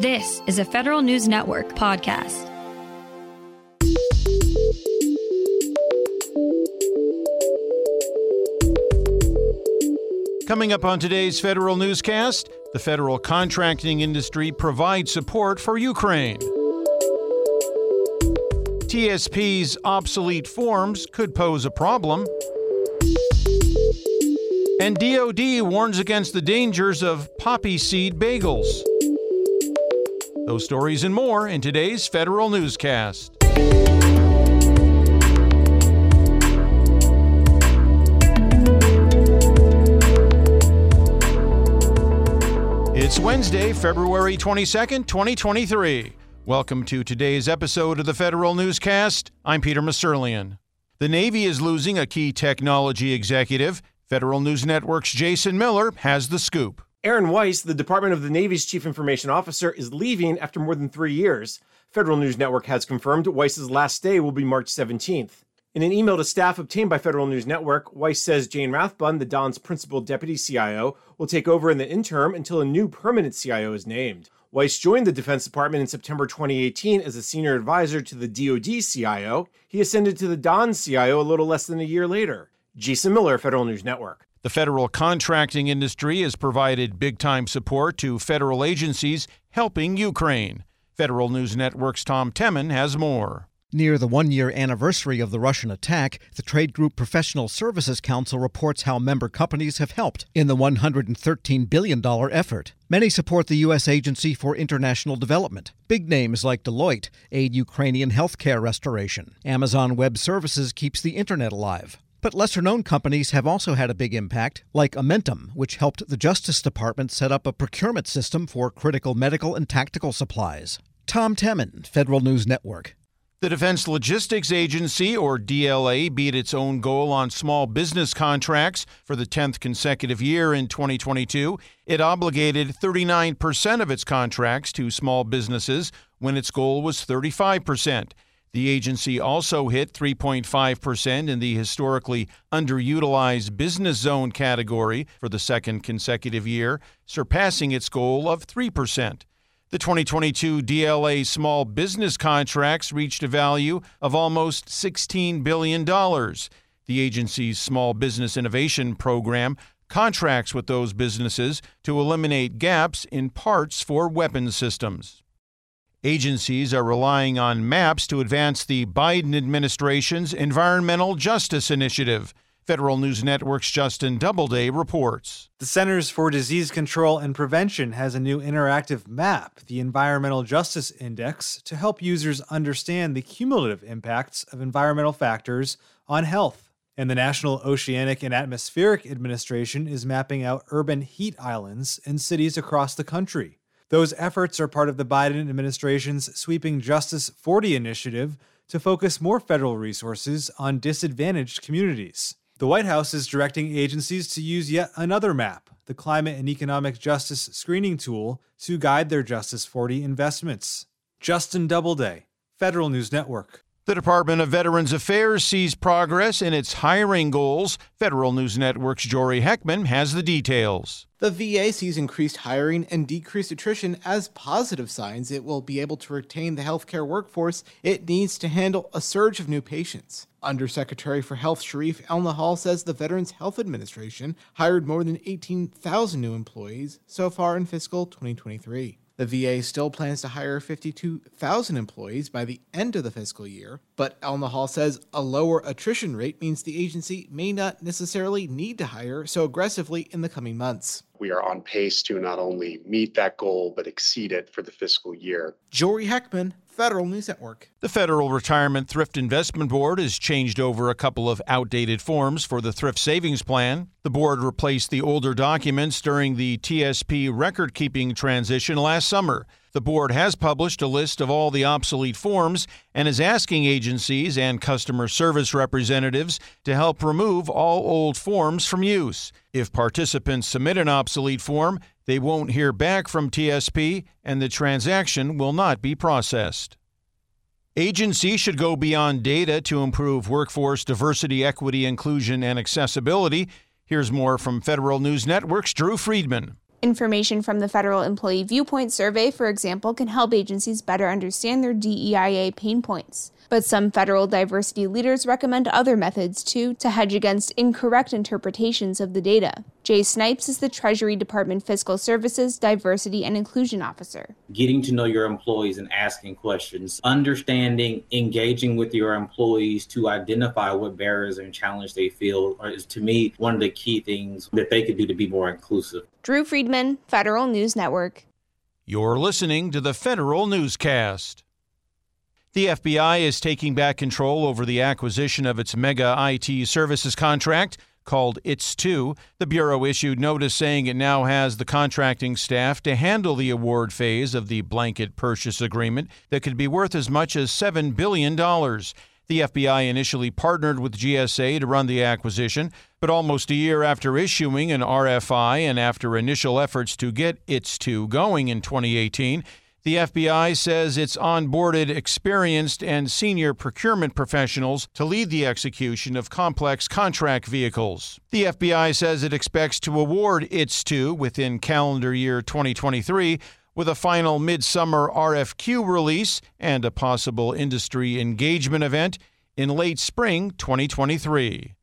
This is a Federal News Network podcast. Coming up on today's Federal Newscast, the federal contracting industry provides support for Ukraine. TSP's obsolete forms could pose a problem. And DoD warns against the dangers of poppy seed bagels. Those stories and more in today's Federal Newscast. It's Wednesday, February 22nd, 2023. Welcome to today's episode of the Federal Newscast. I'm Peter Musurlian. The Navy is losing a key technology executive. Federal News Network's Jason Miller has the scoop. Aaron Weiss, the Department of the Navy's Chief Information Officer, is leaving after more than three years. Federal News Network has confirmed Weiss's last day will be March 17th. In an email to staff obtained by Federal News Network, Weiss says Jane Rathbun, the DON's principal deputy CIO, will take over in the interim until a new permanent CIO is named. Weiss joined the Defense Department in September 2018 as a senior advisor to the DoD CIO. He ascended to the DON CIO a little less than a year later. Jason Miller, Federal News Network. The federal contracting industry has provided big time support to federal agencies helping Ukraine. Federal News Network's Tom Temin has more. Near the one year anniversary of the Russian attack, the trade group Professional Services Council reports how member companies have helped in the $113 billion effort. Many support the U.S. Agency for International Development. Big names like Deloitte aid Ukrainian healthcare restoration. Amazon Web Services keeps the Internet alive. But lesser known companies have also had a big impact, like Amentum, which helped the Justice Department set up a procurement system for critical medical and tactical supplies. Tom Temin, Federal News Network. The Defense Logistics Agency, or DLA, beat its own goal on small business contracts for the 10th consecutive year in 2022. It obligated 39% of its contracts to small businesses when its goal was 35%. The agency also hit 3.5% in the historically underutilized business zone category for the second consecutive year, surpassing its goal of 3%. The 2022 DLA small business contracts reached a value of almost $16 billion. The agency's Small Business Innovation Program contracts with those businesses to eliminate gaps in parts for weapon systems. Agencies are relying on maps to advance the Biden administration's Environmental Justice Initiative. Federal News Network's Justin Doubleday reports. The Centers for Disease Control and Prevention has a new interactive map, the Environmental Justice Index, to help users understand the cumulative impacts of environmental factors on health. And the National Oceanic and Atmospheric Administration is mapping out urban heat islands in cities across the country. Those efforts are part of the Biden administration's sweeping Justice 40 initiative to focus more federal resources on disadvantaged communities. The White House is directing agencies to use yet another map, the Climate and Economic Justice Screening Tool, to guide their Justice 40 investments. Justin Doubleday, Federal News Network. The Department of Veterans Affairs sees progress in its hiring goals. Federal News Network's Jory Heckman has the details. The VA sees increased hiring and decreased attrition as positive signs it will be able to retain the healthcare workforce it needs to handle a surge of new patients. Undersecretary for Health Shereef Elnahal says the Veterans Health Administration hired more than 18,000 new employees so far in fiscal 2023. The VA still plans to hire 52,000 employees by the end of the fiscal year, but Elnahal says a lower attrition rate means the agency may not necessarily need to hire so aggressively in the coming months. We are on pace to not only meet that goal, but exceed it for the fiscal year. Jory Heckman, Federal News Network. The Federal Retirement Thrift Investment Board has changed over a couple of outdated forms for the Thrift Savings Plan. The board replaced the older documents during the TSP record keeping transition last summer. The board has published a list of all the obsolete forms and is asking agencies and customer service representatives to help remove all old forms from use. If participants submit an obsolete form, they won't hear back from TSP and the transaction will not be processed. Agencies should go beyond data to improve workforce diversity, equity, inclusion, and accessibility. Here's more from Federal News Network's Drew Friedman. Information from the Federal Employee Viewpoint Survey, for example, can help agencies better understand their DEIA pain points. But some federal diversity leaders recommend other methods too to hedge against incorrect interpretations of the data. Jay Snipes is the Treasury Department Fiscal Services Diversity and Inclusion Officer. Getting to know your employees and asking questions, understanding, engaging with your employees to identify what barriers and challenge they feel is to me one of the key things that they could do to be more inclusive. Drew Friedman, Federal News Network. You're listening to the Federal Newscast. The FBI is taking back control over the acquisition of its mega IT services contract called It's 2. The Bureau issued notice saying it now has the contracting staff to handle the award phase of the blanket purchase agreement that could be worth as much as $7 billion. The FBI initially partnered with GSA to run the acquisition, but almost a year after issuing an RFI and after initial efforts to get It's 2 going in 2018, the FBI says it's onboarded experienced and senior procurement professionals to lead the execution of complex contract vehicles. The FBI says it expects to award It's 2 within calendar year 2023 with a final midsummer RFQ release and a possible industry engagement event in late spring 2023.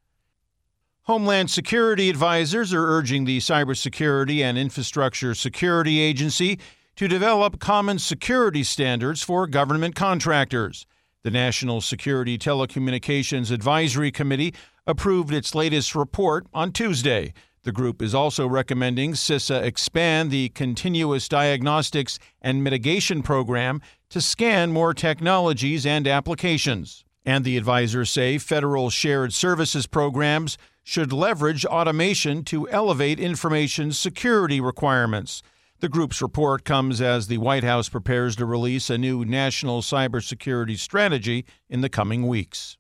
Homeland Security advisors are urging the Cybersecurity and Infrastructure Security Agency to develop common security standards for government contractors. The National Security Telecommunications Advisory Committee approved its latest report on Tuesday. The group is also recommending CISA expand the Continuous Diagnostics and Mitigation Program to scan more technologies and applications. And the advisors say federal shared services programs should leverage automation to elevate information security requirements. The group's report comes as the White House prepares to release a new national cybersecurity strategy in the coming weeks.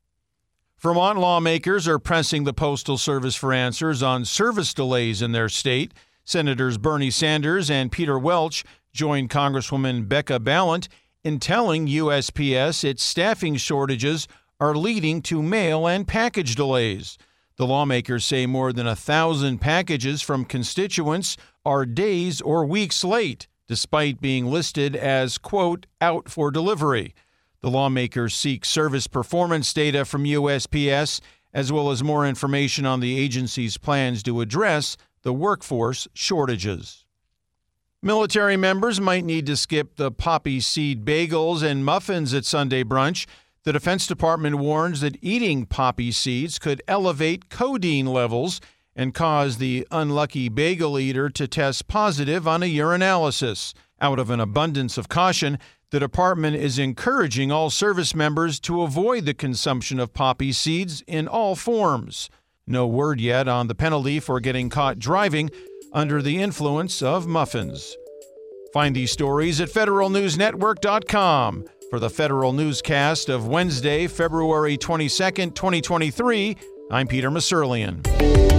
Vermont lawmakers are pressing the Postal Service for answers on service delays in their state. Senators Bernie Sanders and Peter Welch joined Congresswoman Becca Balint in telling USPS its staffing shortages are leading to mail and package delays. The lawmakers say more than a thousand packages from constituents are days or weeks late, despite being listed as, quote, out for delivery. The lawmakers seek service performance data from USPS, as well as more information on the agency's plans to address the workforce shortages. Military members might need to skip the poppy seed bagels and muffins at Sunday brunch the Defense Department warns that eating poppy seeds could elevate codeine levels and cause the unlucky bagel eater to test positive on a urinalysis. Out of an abundance of caution, the department is encouraging all service members to avoid the consumption of poppy seeds in all forms. No word yet on the penalty for getting caught driving under the influence of muffins. Find these stories at federalnewsnetwork.com. For the Federal Newscast of Wednesday, February 22nd, 2023, I'm Peter Musurlian.